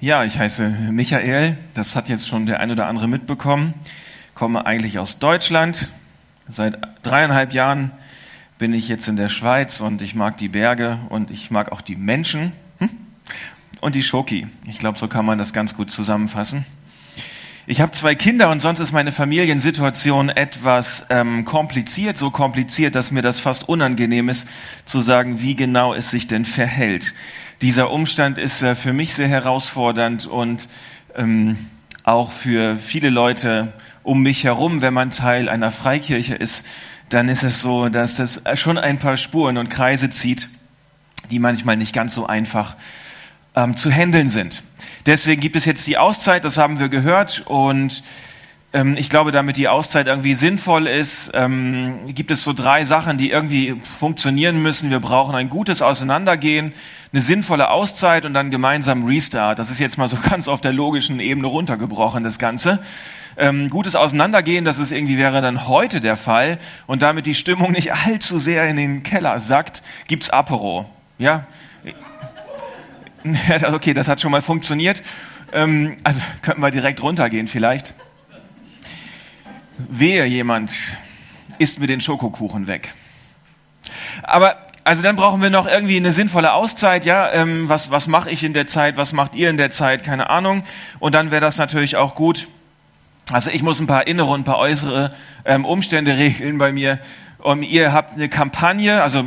Ja, ich heiße Michael. Das hat jetzt schon der ein oder andere mitbekommen. Komme eigentlich aus Deutschland. Seit dreieinhalb Jahren bin ich jetzt in der Schweiz und ich mag die Berge und ich mag auch die Menschen hm? und die Schoki. Ich glaube, so kann man das ganz gut zusammenfassen. Ich habe zwei Kinder und sonst ist meine Familiensituation etwas ähm, kompliziert, so kompliziert, dass mir das fast unangenehm ist, zu sagen, wie genau es sich denn verhält. Dieser Umstand ist äh, für mich sehr herausfordernd und ähm, auch für viele Leute um mich herum, wenn man Teil einer Freikirche ist, dann ist es so, dass das schon ein paar Spuren und Kreise zieht, die manchmal nicht ganz so einfach ähm, zu handeln sind. Deswegen gibt es jetzt die Auszeit, das haben wir gehört. Und ich glaube, damit die Auszeit irgendwie sinnvoll ist, ähm, gibt es so drei Sachen, die irgendwie funktionieren müssen. Wir brauchen ein gutes Auseinandergehen, eine sinnvolle Auszeit und dann gemeinsam Restart. Das ist jetzt mal so ganz auf der logischen Ebene runtergebrochen, das Ganze. Ähm, gutes Auseinandergehen, das ist irgendwie wäre dann heute der Fall. Und damit die Stimmung nicht allzu sehr in den Keller sackt, gibt's Apero. Ja, okay, das hat schon mal funktioniert. Ähm, also könnten wir direkt runtergehen vielleicht. Wehe jemand isst mir den Schokokuchen weg. Aber also dann brauchen wir noch irgendwie eine sinnvolle Auszeit, ja, ähm, was, was mache ich in der Zeit, was macht ihr in der Zeit, keine Ahnung. Und dann wäre das natürlich auch gut. Also ich muss ein paar innere und ein paar äußere ähm, Umstände regeln bei mir. Und ihr habt eine Kampagne, also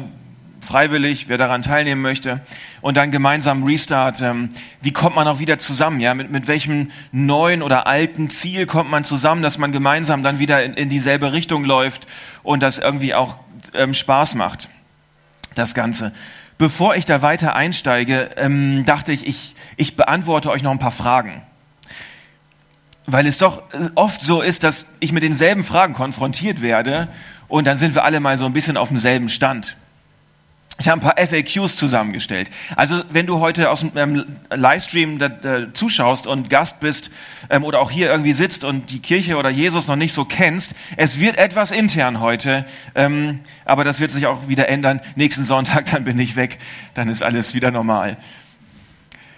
freiwillig, wer daran teilnehmen möchte. Und dann gemeinsam Restart. Ähm, wie kommt man auch wieder zusammen? Ja, mit, mit welchem neuen oder alten Ziel kommt man zusammen, dass man gemeinsam dann wieder in, in dieselbe Richtung läuft und das irgendwie auch ähm, Spaß macht, das Ganze. Bevor ich da weiter einsteige, ähm, dachte ich, ich, ich beantworte euch noch ein paar Fragen. Weil es doch oft so ist, dass ich mit denselben Fragen konfrontiert werde und dann sind wir alle mal so ein bisschen auf demselben Stand. Ich habe ein paar FAQs zusammengestellt. Also wenn du heute aus dem ähm, Livestream da, da, zuschaust und Gast bist ähm, oder auch hier irgendwie sitzt und die Kirche oder Jesus noch nicht so kennst, es wird etwas intern heute, ähm, aber das wird sich auch wieder ändern. Nächsten Sonntag, dann bin ich weg, dann ist alles wieder normal.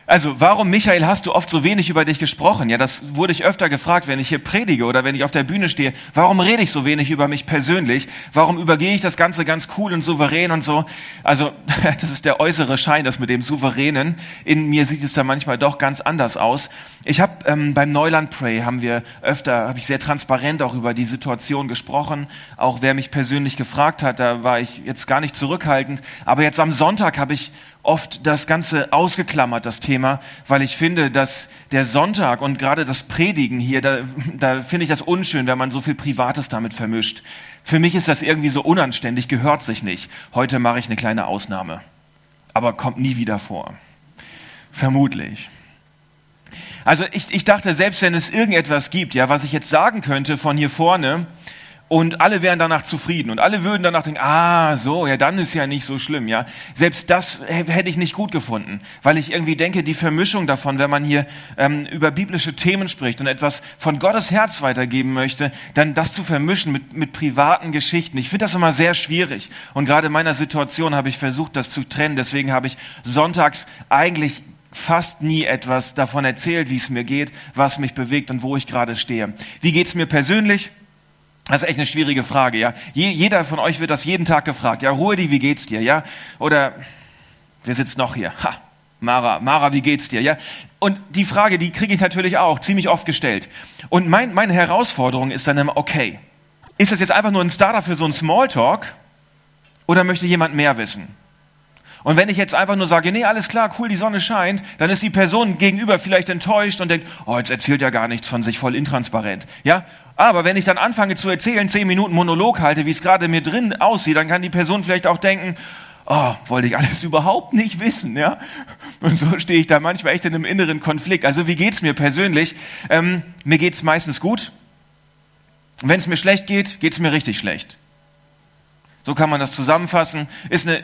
Also, warum, Michael, hast du oft so wenig über dich gesprochen? Ja, das wurde ich öfter gefragt, wenn ich hier predige oder wenn ich auf der Bühne stehe. Warum rede ich so wenig über mich persönlich? Warum übergehe ich das Ganze ganz cool und souverän und so? Also, das ist der äußere Schein, das mit dem Souveränen. In mir sieht es da manchmal doch ganz anders aus. Ich habe ähm, beim Neuland Pray haben wir öfter, habe ich sehr transparent auch über die Situation gesprochen. Auch wer mich persönlich gefragt hat, da war ich jetzt gar nicht zurückhaltend. Aber jetzt am Sonntag habe ich oft das Ganze ausgeklammert, das Thema, weil ich finde, dass der Sonntag und gerade das Predigen hier, da, da finde ich das unschön, wenn man so viel Privates damit vermischt. Für mich ist das irgendwie so unanständig, gehört sich nicht. Heute mache ich eine kleine Ausnahme. Aber kommt nie wieder vor. Vermutlich. Also ich, ich dachte, selbst wenn es irgendetwas gibt, ja, was ich jetzt sagen könnte von hier vorne, und alle wären danach zufrieden und alle würden danach denken, ah, so, ja, dann ist ja nicht so schlimm, ja. Selbst das hätte ich nicht gut gefunden, weil ich irgendwie denke, die Vermischung davon, wenn man hier ähm, über biblische Themen spricht und etwas von Gottes Herz weitergeben möchte, dann das zu vermischen mit, mit privaten Geschichten. Ich finde das immer sehr schwierig und gerade in meiner Situation habe ich versucht, das zu trennen. Deswegen habe ich sonntags eigentlich fast nie etwas davon erzählt, wie es mir geht, was mich bewegt und wo ich gerade stehe. Wie geht's mir persönlich? Das ist echt eine schwierige Frage, ja. jeder von euch wird das jeden Tag gefragt. Ja, Ruedi, wie geht's dir, ja? Oder, wer sitzt noch hier? Ha, Mara, Mara, wie geht's dir, ja? Und die Frage, die kriege ich natürlich auch ziemlich oft gestellt. Und mein, meine Herausforderung ist dann immer, okay, ist das jetzt einfach nur ein Starter für so einen Smalltalk? Oder möchte jemand mehr wissen? Und wenn ich jetzt einfach nur sage, nee, alles klar, cool, die Sonne scheint, dann ist die Person gegenüber vielleicht enttäuscht und denkt, oh, jetzt erzählt er gar nichts von sich, voll intransparent. Ja? Aber wenn ich dann anfange zu erzählen, zehn Minuten Monolog halte, wie es gerade mir drin aussieht, dann kann die Person vielleicht auch denken, oh, wollte ich alles überhaupt nicht wissen, ja? Und so stehe ich da manchmal echt in einem inneren Konflikt. Also wie geht's mir persönlich? Ähm, mir geht's meistens gut. Wenn es mir schlecht geht, geht's mir richtig schlecht. So kann man das zusammenfassen. Ist eine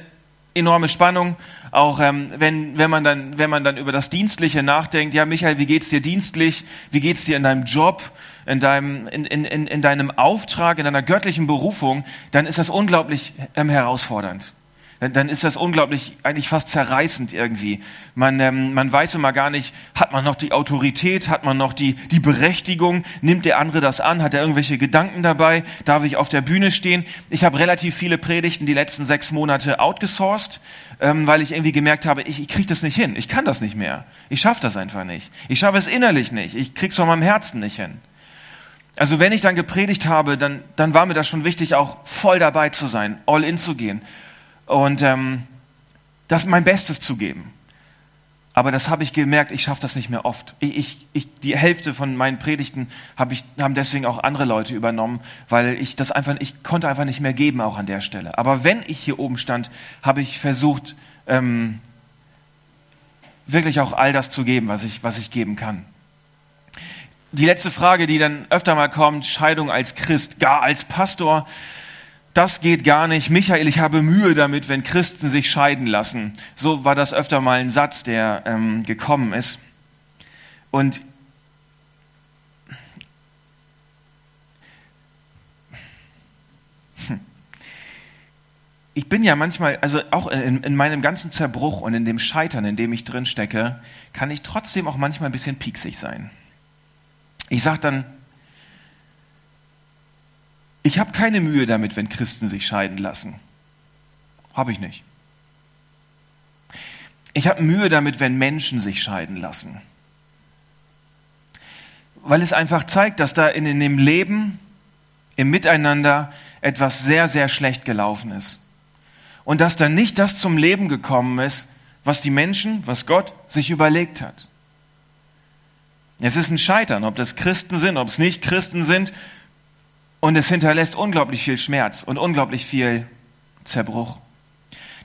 enorme Spannung, auch ähm, wenn, wenn, man dann, wenn man dann über das Dienstliche nachdenkt. Ja, Michael, wie geht's dir dienstlich? Wie geht's dir in deinem Job, in deinem, in, in, in deinem Auftrag, in deiner göttlichen Berufung? Dann ist das unglaublich ähm, herausfordernd. Dann ist das unglaublich, eigentlich fast zerreißend irgendwie. Man, ähm, man weiß immer gar nicht, hat man noch die Autorität, hat man noch die, die Berechtigung, nimmt der andere das an, hat er irgendwelche Gedanken dabei, darf ich auf der Bühne stehen? Ich habe relativ viele Predigten die letzten sechs Monate outgesourced, ähm, weil ich irgendwie gemerkt habe, ich, ich kriege das nicht hin, ich kann das nicht mehr, ich schaffe das einfach nicht, ich schaffe es innerlich nicht, ich krieg's von meinem Herzen nicht hin. Also wenn ich dann gepredigt habe, dann, dann war mir das schon wichtig, auch voll dabei zu sein, all in zu gehen und ähm, das mein Bestes zu geben. Aber das habe ich gemerkt, ich schaffe das nicht mehr oft. Ich, ich, ich, die Hälfte von meinen Predigten hab ich, haben deswegen auch andere Leute übernommen, weil ich das einfach, ich konnte einfach nicht mehr geben, auch an der Stelle. Aber wenn ich hier oben stand, habe ich versucht, ähm, wirklich auch all das zu geben, was ich, was ich geben kann die letzte Frage, die dann öfter mal kommt, Scheidung als Christ, gar als Pastor, das geht gar nicht. Michael, ich habe Mühe damit, wenn Christen sich scheiden lassen. So war das öfter mal ein Satz, der ähm, gekommen ist. Und ich bin ja manchmal, also auch in, in, meinem ganzen Zerbruch und in dem Scheitern, in dem ich drin stecke, kann ich trotzdem auch manchmal ein bisschen pieksig sein. Ich sage dann, ich habe keine Mühe damit, wenn Christen sich scheiden lassen. Habe ich nicht. Ich habe Mühe damit, wenn Menschen sich scheiden lassen. Weil es einfach zeigt, dass da in, in dem Leben, im Miteinander etwas sehr, sehr schlecht gelaufen ist. Und dass da nicht das zum Leben gekommen ist, was die Menschen, was Gott sich überlegt hat. Es ist ein Scheitern, ob das Christen sind, ob es nicht Christen sind. Und es hinterlässt unglaublich viel Schmerz und unglaublich viel Zerbruch.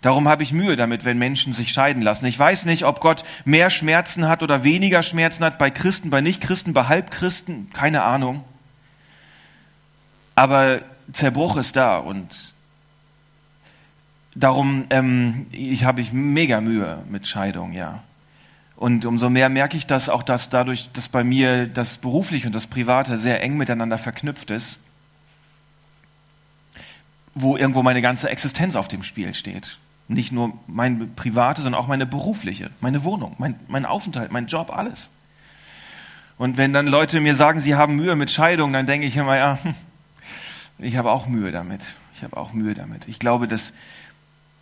Darum habe ich Mühe damit, wenn Menschen sich scheiden lassen. Ich weiß nicht, ob Gott mehr Schmerzen hat oder weniger Schmerzen hat bei Christen, bei Nichtchristen, bei Halbchristen, keine Ahnung. Aber Zerbruch ist da und darum ähm, ich habe ich mega Mühe mit Scheidung, ja. Und umso mehr merke ich, dass auch das dadurch, dass bei mir das Berufliche und das Private sehr eng miteinander verknüpft ist, wo irgendwo meine ganze Existenz auf dem Spiel steht. Nicht nur meine private, sondern auch meine berufliche, meine Wohnung, mein, mein Aufenthalt, mein Job, alles. Und wenn dann Leute mir sagen, sie haben Mühe mit Scheidung, dann denke ich immer, ja, hm, ich habe auch Mühe damit. Ich habe auch Mühe damit. Ich glaube, dass,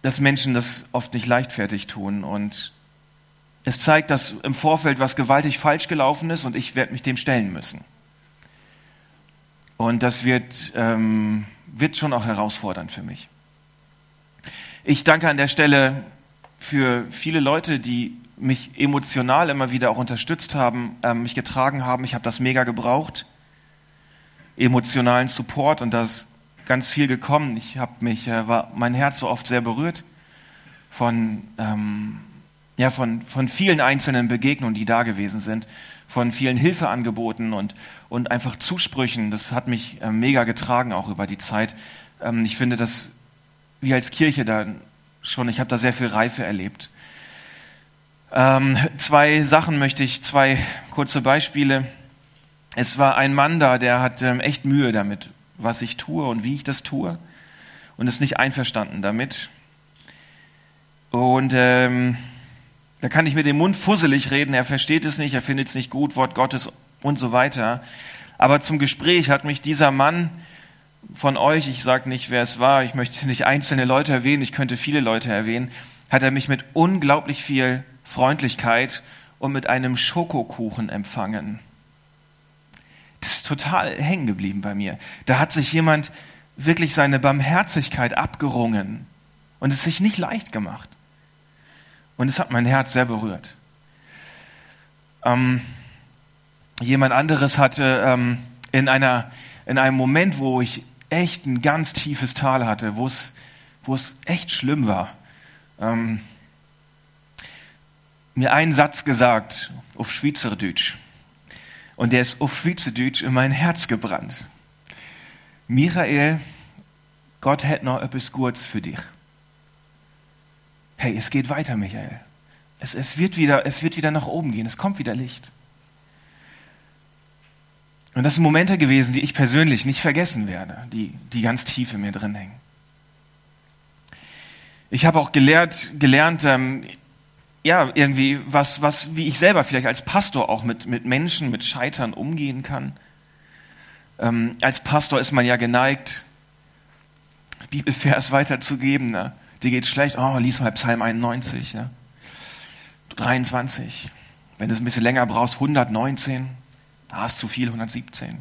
dass Menschen das oft nicht leichtfertig tun und es zeigt, dass im Vorfeld was gewaltig falsch gelaufen ist und ich werde mich dem stellen müssen. Und das wird, ähm, wird schon auch herausfordernd für mich. Ich danke an der Stelle für viele Leute, die mich emotional immer wieder auch unterstützt haben, äh, mich getragen haben. Ich habe das mega gebraucht, emotionalen Support und da ist ganz viel gekommen. Ich habe mich, äh, war mein Herz so oft sehr berührt von ähm, ja, von, von vielen einzelnen Begegnungen, die da gewesen sind, von vielen Hilfeangeboten und, und einfach Zusprüchen. Das hat mich äh, mega getragen, auch über die Zeit. Ähm, ich finde, dass wir als Kirche da schon, ich habe da sehr viel Reife erlebt. Ähm, zwei Sachen möchte ich, zwei kurze Beispiele. Es war ein Mann da, der hat ähm, echt Mühe damit, was ich tue und wie ich das tue und ist nicht einverstanden damit. Und ähm, da kann ich mit dem Mund fusselig reden, er versteht es nicht, er findet es nicht gut, Wort Gottes und so weiter. Aber zum Gespräch hat mich dieser Mann von euch, ich sage nicht, wer es war, ich möchte nicht einzelne Leute erwähnen, ich könnte viele Leute erwähnen, hat er mich mit unglaublich viel Freundlichkeit und mit einem Schokokuchen empfangen. Das ist total hängen geblieben bei mir. Da hat sich jemand wirklich seine Barmherzigkeit abgerungen und es sich nicht leicht gemacht. Und es hat mein Herz sehr berührt. Ähm, jemand anderes hatte ähm, in, einer, in einem Moment, wo ich echt ein ganz tiefes Tal hatte, wo es, echt schlimm war, ähm, mir einen Satz gesagt auf Schweizerdeutsch. Und der ist auf Schweizerdeutsch in mein Herz gebrannt. Michael, Gott hätte noch etwas Gutes für dich hey, es geht weiter, Michael. Es, es, wird wieder, es wird wieder nach oben gehen, es kommt wieder Licht. Und das sind Momente gewesen, die ich persönlich nicht vergessen werde, die, die ganz tief in mir drin hängen. Ich habe auch gelehrt, gelernt, ähm, ja, irgendwie, was, was, wie ich selber vielleicht als Pastor auch mit, mit Menschen, mit Scheitern umgehen kann. Ähm, als Pastor ist man ja geneigt, Bibelvers weiterzugeben. Ne? Dir geht schlecht, oh, lies mal Psalm 91, ne? 23. Wenn du es ein bisschen länger brauchst, 119. Ah, ist zu viel, 117.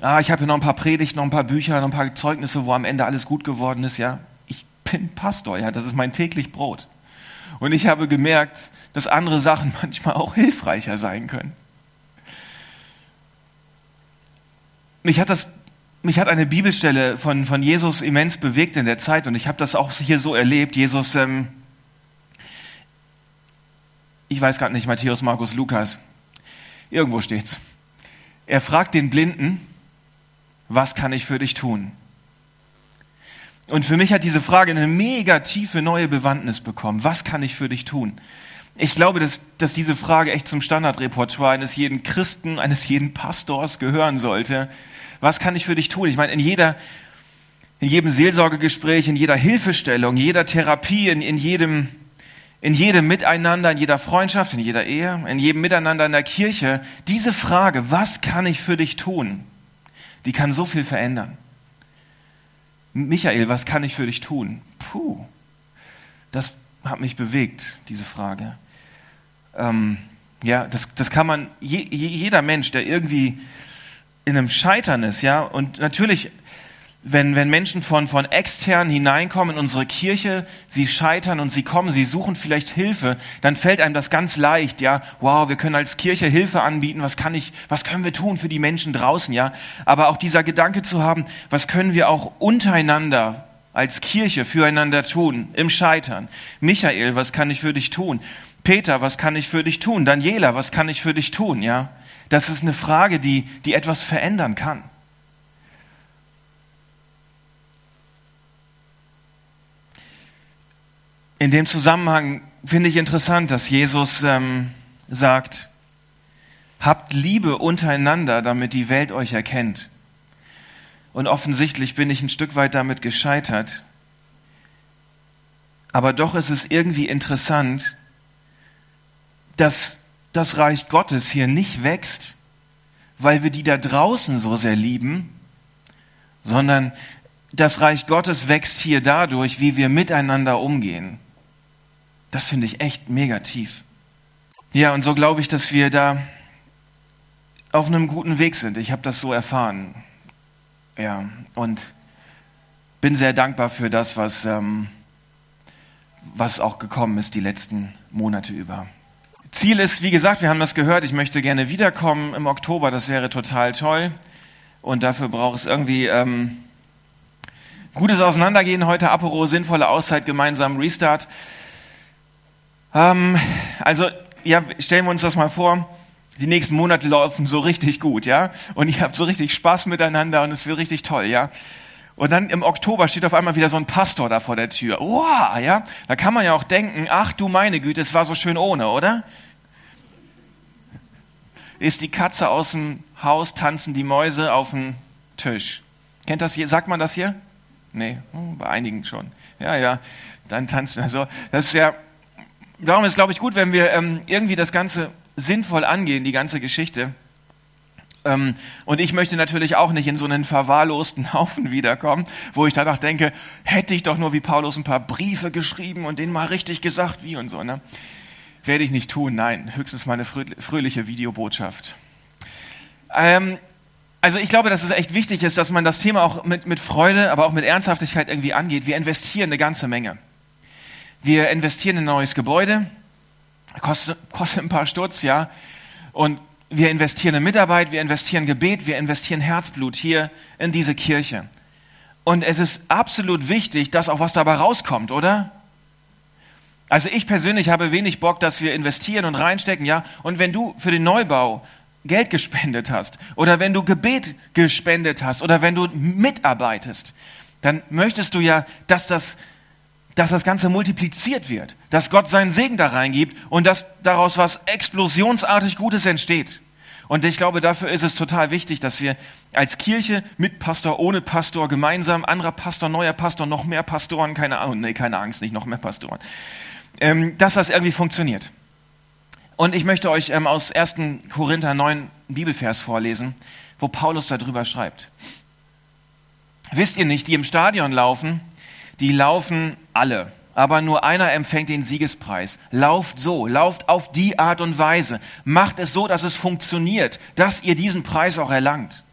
Ah, ich habe hier noch ein paar Predigten, noch ein paar Bücher, noch ein paar Zeugnisse, wo am Ende alles gut geworden ist, ja. Ich bin Pastor, ja, das ist mein täglich Brot. Und ich habe gemerkt, dass andere Sachen manchmal auch hilfreicher sein können. Mich hat, das, mich hat eine Bibelstelle von, von Jesus immens bewegt in der Zeit und ich habe das auch hier so erlebt. Jesus, ähm, ich weiß gerade nicht, Matthäus, Markus, Lukas, irgendwo steht's. Er fragt den Blinden, was kann ich für dich tun? Und für mich hat diese Frage eine mega tiefe neue Bewandtnis bekommen. Was kann ich für dich tun? Ich glaube, dass, dass diese Frage echt zum Standardrepertoire eines jeden Christen, eines jeden Pastors gehören sollte. Was kann ich für dich tun? Ich meine, in jeder, in jedem Seelsorgegespräch, in jeder Hilfestellung, jeder Therapie, in, in jedem, in jedem Miteinander, in jeder Freundschaft, in jeder Ehe, in jedem Miteinander in der Kirche, diese Frage, was kann ich für dich tun? Die kann so viel verändern. Michael, was kann ich für dich tun? Puh, das hat mich bewegt, diese Frage. Ähm, ja, das, das kann man, je, jeder Mensch, der irgendwie in einem Scheitern ist, ja, und natürlich wenn, wenn Menschen von, von extern hineinkommen in unsere Kirche, sie scheitern und sie kommen, sie suchen vielleicht Hilfe, dann fällt einem das ganz leicht, ja, wow, wir können als Kirche Hilfe anbieten, was kann ich, was können wir tun für die Menschen draußen, ja, aber auch dieser Gedanke zu haben, was können wir auch untereinander als Kirche füreinander tun, im Scheitern. Michael, was kann ich für dich tun? Peter, was kann ich für dich tun? Daniela, was kann ich für dich tun, ja? Das ist eine Frage, die, die etwas verändern kann. In dem Zusammenhang finde ich interessant, dass Jesus ähm, sagt, habt Liebe untereinander, damit die Welt euch erkennt. Und offensichtlich bin ich ein Stück weit damit gescheitert. Aber doch ist es irgendwie interessant, dass das Reich Gottes hier nicht wächst, weil wir die da draußen so sehr lieben, sondern das Reich Gottes wächst hier dadurch, wie wir miteinander umgehen. Das finde ich echt mega tief. Ja, und so glaube ich, dass wir da auf einem guten Weg sind. Ich habe das so erfahren. Ja, und bin sehr dankbar für das, was, ähm, was auch gekommen ist die letzten Monate über. Ziel ist, wie gesagt, wir haben das gehört, ich möchte gerne wiederkommen im Oktober, das wäre total toll. Und dafür braucht es irgendwie ähm, gutes Auseinandergehen heute, Apero, sinnvolle Auszeit, gemeinsam Restart. Ähm, also, ja, stellen wir uns das mal vor. Die nächsten Monate laufen so richtig gut, ja? Und ihr habt so richtig Spaß miteinander und es wird richtig toll, ja? Und dann im Oktober steht auf einmal wieder so ein Pastor da vor der Tür. Wow, ja? Da kann man ja auch denken, ach du meine Güte, es war so schön ohne, oder? Ist die Katze aus dem Haus, tanzen die Mäuse auf dem Tisch. Kennt das hier? Sagt man das hier? Nee, hm, bei einigen schon. Ja, ja, dann tanzen. Also, das ist ja, darum ist, glaube ich, gut, wenn wir ähm, irgendwie das Ganze sinnvoll angehen, die ganze Geschichte. Ähm, und ich möchte natürlich auch nicht in so einen verwahrlosten Haufen wiederkommen, wo ich danach denke, hätte ich doch nur wie Paulus ein paar Briefe geschrieben und denen mal richtig gesagt, wie und so. Ne? Werde ich nicht tun, nein, höchstens mal eine fröhliche Videobotschaft. Ähm, also ich glaube, dass es echt wichtig ist, dass man das Thema auch mit, mit Freude, aber auch mit Ernsthaftigkeit irgendwie angeht. Wir investieren eine ganze Menge. Wir investieren in ein neues Gebäude, kostet, kostet ein paar Stutz, ja. Und wir investieren in Mitarbeit, wir investieren Gebet, wir investieren Herzblut hier in diese Kirche. Und es ist absolut wichtig, dass auch was dabei rauskommt, oder? Also ich persönlich habe wenig Bock, dass wir investieren und reinstecken, ja. Und wenn du für den Neubau Geld gespendet hast oder wenn du Gebet gespendet hast oder wenn du mitarbeitest, dann möchtest du ja, dass das dass das Ganze multipliziert wird, dass Gott seinen Segen da reingibt und dass daraus was explosionsartig Gutes entsteht. Und ich glaube, dafür ist es total wichtig, dass wir als Kirche mit Pastor, ohne Pastor, gemeinsam, anderer Pastor, neuer Pastor, noch mehr Pastoren, keine Ahnung, nee, keine Angst, nicht noch mehr Pastoren, ähm, dass das irgendwie funktioniert. Und ich möchte euch ähm, aus 1. Korinther 9 Bibelvers vorlesen, wo Paulus darüber schreibt. Wisst ihr nicht, die im Stadion laufen, die laufen alle aber nur einer empfängt den Siegespreis. Lauft so, lauft auf die Art und Weise. Macht es so, dass es funktioniert, dass ihr diesen Preis auch erlangt.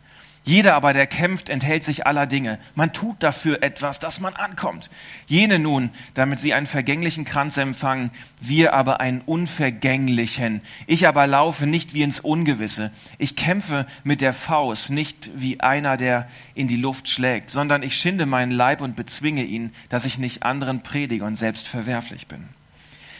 Jeder aber, der kämpft, enthält sich aller Dinge. Man tut dafür etwas, dass man ankommt. Jene nun, damit sie einen vergänglichen Kranz empfangen, wir aber einen unvergänglichen. Ich aber laufe nicht wie ins Ungewisse. Ich kämpfe mit der Faust, nicht wie einer, der in die Luft schlägt, sondern ich schinde meinen Leib und bezwinge ihn, dass ich nicht anderen predige und selbst verwerflich bin.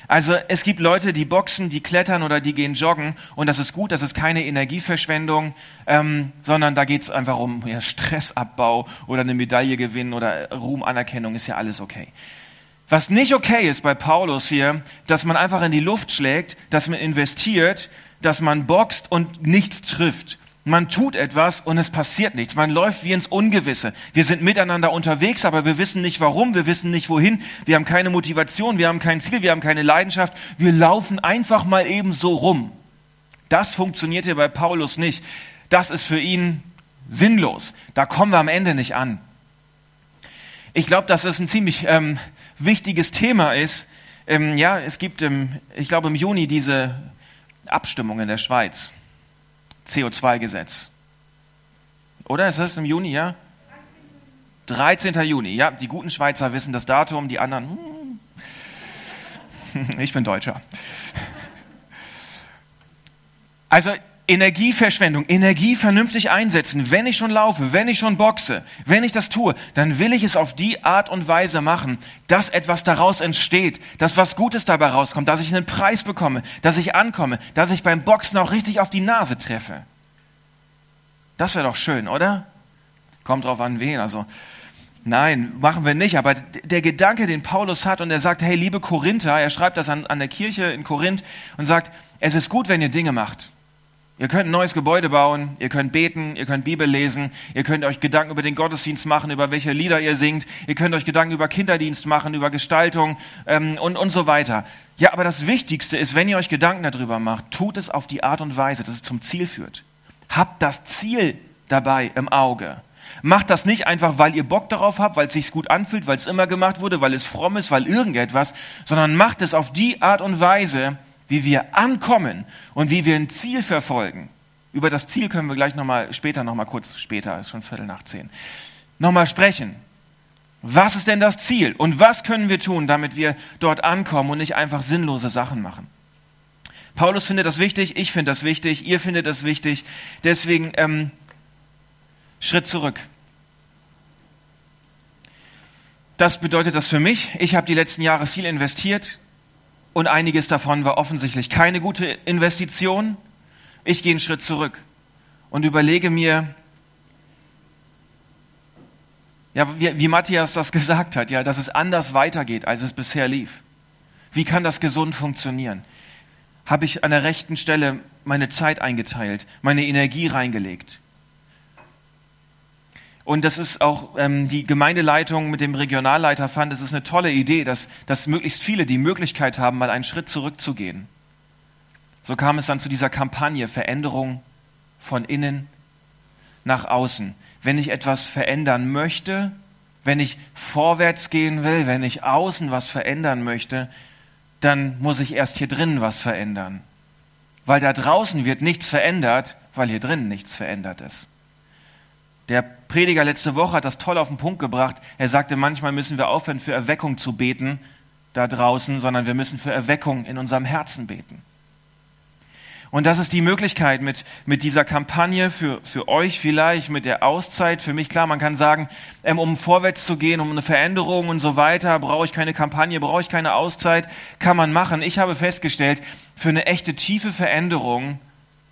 Also es gibt Leute, die boxen, die klettern oder die gehen joggen und das ist gut, das ist keine Energieverschwendung, ähm, sondern da geht es einfach um ja, Stressabbau oder eine Medaille gewinnen oder Ruhm, Anerkennung, ist ja alles okay. Was nicht okay ist bei Paulus hier, dass man einfach in die Luft schlägt, dass man investiert, dass man boxt und nichts trifft. Man tut etwas und es passiert nichts. Man läuft wie ins Ungewisse. Wir sind miteinander unterwegs, aber wir wissen nicht warum, wir wissen nicht wohin. Wir haben keine Motivation, wir haben kein Ziel, wir haben keine Leidenschaft. Wir laufen einfach mal eben so rum. Das funktioniert hier bei Paulus nicht. Das ist für ihn sinnlos. Da kommen wir am Ende nicht an. Ich glaube, dass es ein ziemlich ähm, wichtiges Thema ist. Ähm, ja, es gibt, im, ich glaube, im Juni diese Abstimmung in der Schweiz. CO2-Gesetz. Oder ist das im Juni, ja? 13. Juni, ja. Die guten Schweizer wissen das Datum, die anderen. Hm. Ich bin Deutscher. Also Energieverschwendung, Energie vernünftig einsetzen. Wenn ich schon laufe, wenn ich schon boxe, wenn ich das tue, dann will ich es auf die Art und Weise machen, dass etwas daraus entsteht, dass was Gutes dabei rauskommt, dass ich einen Preis bekomme, dass ich ankomme, dass ich beim Boxen auch richtig auf die Nase treffe. Das wäre doch schön, oder? Kommt drauf an, wen. Also, nein, machen wir nicht. Aber der Gedanke, den Paulus hat und er sagt, hey, liebe Korinther, er schreibt das an, an der Kirche in Korinth und sagt, es ist gut, wenn ihr Dinge macht. Ihr könnt ein neues Gebäude bauen, ihr könnt beten, ihr könnt Bibel lesen, ihr könnt euch Gedanken über den Gottesdienst machen, über welche Lieder ihr singt, ihr könnt euch Gedanken über Kinderdienst machen, über Gestaltung ähm, und, und so weiter. Ja, aber das Wichtigste ist, wenn ihr euch Gedanken darüber macht, tut es auf die Art und Weise, dass es zum Ziel führt. Habt das Ziel dabei im Auge. Macht das nicht einfach, weil ihr Bock darauf habt, weil es sich gut anfühlt, weil es immer gemacht wurde, weil es fromm ist, weil irgendetwas, sondern macht es auf die Art und Weise, wie wir ankommen und wie wir ein Ziel verfolgen. Über das Ziel können wir gleich nochmal später, nochmal kurz später, ist schon Viertel nach zehn, nochmal sprechen. Was ist denn das Ziel und was können wir tun, damit wir dort ankommen und nicht einfach sinnlose Sachen machen? Paulus findet das wichtig, ich finde das wichtig, ihr findet das wichtig. Deswegen ähm, Schritt zurück. Das bedeutet das für mich. Ich habe die letzten Jahre viel investiert und einiges davon war offensichtlich keine gute Investition. Ich gehe einen Schritt zurück und überlege mir, ja, wie, wie Matthias das gesagt hat, ja, dass es anders weitergeht, als es bisher lief. Wie kann das gesund funktionieren? Habe ich an der rechten Stelle meine Zeit eingeteilt, meine Energie reingelegt? Und das ist auch ähm, die Gemeindeleitung mit dem Regionalleiter fand, es ist eine tolle Idee, dass, dass möglichst viele die Möglichkeit haben, mal einen Schritt zurückzugehen. So kam es dann zu dieser Kampagne Veränderung von innen nach außen. Wenn ich etwas verändern möchte, wenn ich vorwärts gehen will, wenn ich außen was verändern möchte, dann muss ich erst hier drinnen was verändern. Weil da draußen wird nichts verändert, weil hier drinnen nichts verändert ist. Der Prediger letzte Woche hat das toll auf den Punkt gebracht. Er sagte, manchmal müssen wir aufhören, für Erweckung zu beten da draußen, sondern wir müssen für Erweckung in unserem Herzen beten. Und das ist die Möglichkeit mit, mit dieser Kampagne für, für euch vielleicht, mit der Auszeit. Für mich klar, man kann sagen, ähm, um vorwärts zu gehen, um eine Veränderung und so weiter, brauche ich keine Kampagne, brauche ich keine Auszeit, kann man machen. Ich habe festgestellt, für eine echte tiefe Veränderung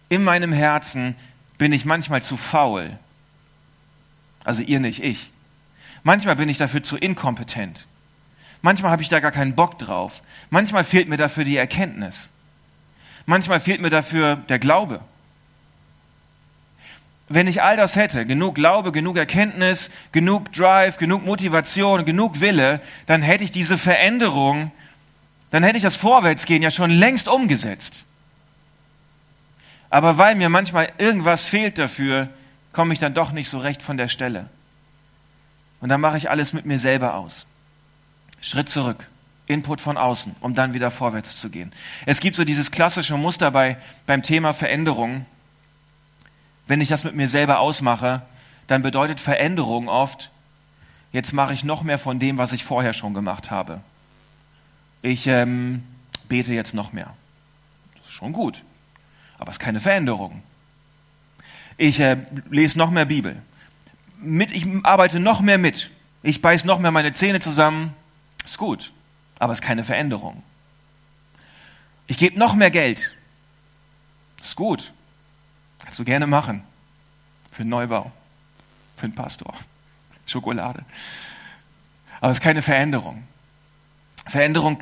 in meinem Herzen bin ich manchmal zu faul. Also ihr nicht, ich. Manchmal bin ich dafür zu inkompetent. Manchmal habe ich da gar keinen Bock drauf. Manchmal fehlt mir dafür die Erkenntnis. Manchmal fehlt mir dafür der Glaube. wenn ich all das hätte, genug Glaube, genug Erkenntnis, genug Drive, genug Motivation, genug Wille, dann hätte ich diese Veränderung, dann hätte ich das Vorwärtsgehen ja schon längst umgesetzt. Aber weil mir manchmal irgendwas fehlt dafür, komme ich dann doch nicht so recht von der Stelle. Und dann mache ich alles mit mir selber aus. Schritt zurück, Input von außen, um dann wieder vorwärts zu gehen. Es gibt so dieses klassische Muster bei, beim Thema Veränderung. Wenn ich das mit mir selber ausmache, dann bedeutet Veränderung oft, jetzt mache ich noch mehr von dem, was ich vorher schon gemacht habe. Ich ähm, bete jetzt noch mehr. Das ist schon gut, aber es ist keine Veränderung. Ich äh, lese noch mehr Bibel. Mit, ich arbeite noch mehr mit. Ich beiß noch mehr meine Zähne zusammen. Ist gut, aber es ist keine Veränderung. Ich gebe noch mehr Geld. Ist gut, Kannst du gerne machen. Für einen Neubau. Für einen Pastor. Schokolade. Aber es ist keine Veränderung. Veränderung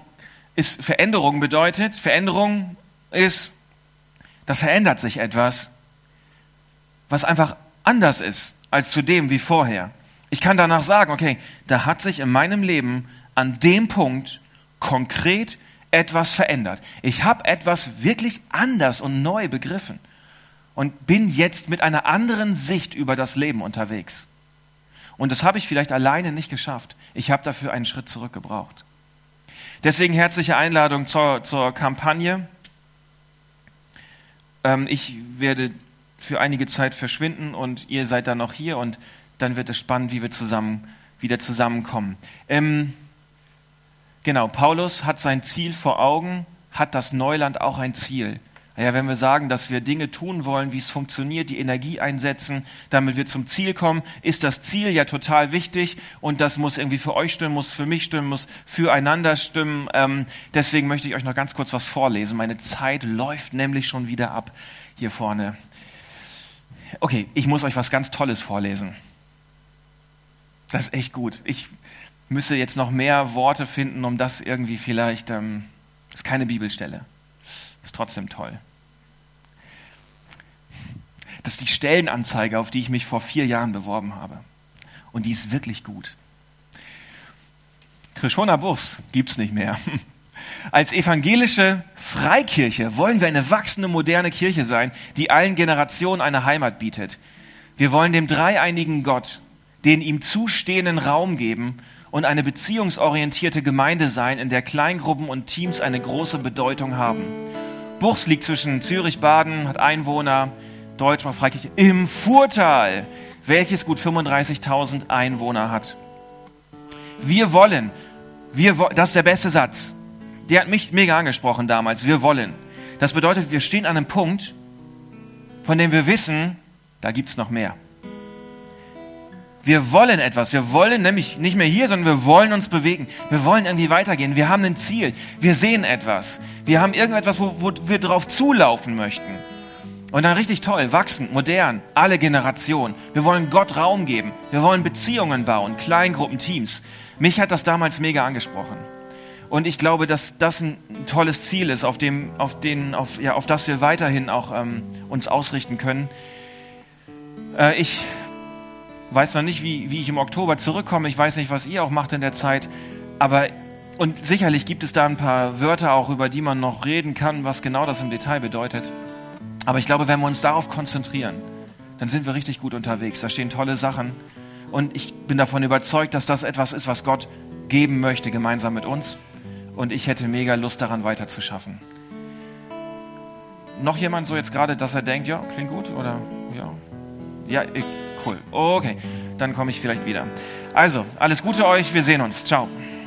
ist, Veränderung bedeutet, Veränderung ist, da verändert sich etwas, was einfach anders ist als zu dem wie vorher. Ich kann danach sagen, okay, da hat sich in meinem Leben an dem Punkt konkret etwas verändert. Ich habe etwas wirklich anders und neu begriffen und bin jetzt mit einer anderen Sicht über das Leben unterwegs. Und das habe ich vielleicht alleine nicht geschafft. Ich habe dafür einen Schritt zurück gebraucht. Deswegen herzliche Einladung zur, zur Kampagne. Ähm, ich werde für einige Zeit verschwinden und ihr seid dann noch hier und dann wird es spannend, wie wir zusammen wieder zusammenkommen. Ähm, genau, Paulus hat sein Ziel vor Augen, hat das Neuland auch ein Ziel. Ja, wenn wir sagen, dass wir Dinge tun wollen, wie es funktioniert, die Energie einsetzen, damit wir zum Ziel kommen, ist das Ziel ja total wichtig und das muss irgendwie für euch stimmen, muss für mich stimmen, muss füreinander stimmen. Ähm, deswegen möchte ich euch noch ganz kurz was vorlesen. Meine Zeit läuft nämlich schon wieder ab hier vorne. Okay, ich muss euch was ganz Tolles vorlesen. Das ist echt gut. Ich müsste jetzt noch mehr Worte finden, um das irgendwie vielleicht. Ähm, ist keine Bibelstelle. Ist trotzdem toll. Das ist die Stellenanzeige, auf die ich mich vor vier Jahren beworben habe. Und die ist wirklich gut. Krishona Bus gibt es nicht mehr. Als evangelische Freikirche wollen wir eine wachsende moderne Kirche sein, die allen Generationen eine Heimat bietet. Wir wollen dem dreieinigen Gott den ihm zustehenden Raum geben und eine beziehungsorientierte Gemeinde sein, in der Kleingruppen und Teams eine große Bedeutung haben. Buchs liegt zwischen Zürich, Baden, hat Einwohner, Deutsch mal Freikirche, im Furtal, welches gut 35.000 Einwohner hat. Wir wollen, wir, das ist der beste Satz. Der hat mich mega angesprochen damals. Wir wollen. Das bedeutet, wir stehen an einem Punkt, von dem wir wissen, da gibt es noch mehr. Wir wollen etwas. Wir wollen nämlich nicht mehr hier, sondern wir wollen uns bewegen. Wir wollen irgendwie weitergehen. Wir haben ein Ziel. Wir sehen etwas. Wir haben irgendetwas, wo, wo wir drauf zulaufen möchten. Und dann richtig toll, wachsend, modern, alle Generationen. Wir wollen Gott Raum geben. Wir wollen Beziehungen bauen, Kleingruppen, Teams. Mich hat das damals mega angesprochen. Und ich glaube, dass das ein tolles Ziel ist, auf, dem, auf, den, auf, ja, auf das wir weiterhin auch ähm, uns ausrichten können. Äh, ich weiß noch nicht, wie, wie ich im Oktober zurückkomme. Ich weiß nicht, was ihr auch macht in der Zeit. Aber, und sicherlich gibt es da ein paar Wörter auch, über die man noch reden kann, was genau das im Detail bedeutet. Aber ich glaube, wenn wir uns darauf konzentrieren, dann sind wir richtig gut unterwegs. Da stehen tolle Sachen. Und ich bin davon überzeugt, dass das etwas ist, was Gott geben möchte, gemeinsam mit uns. Und ich hätte mega Lust daran weiterzuschaffen. Noch jemand so jetzt gerade, dass er denkt, ja, klingt gut oder ja? Ja, Cool. Okay, dann komme ich vielleicht wieder. Also, alles Gute euch. Wir sehen uns. Ciao.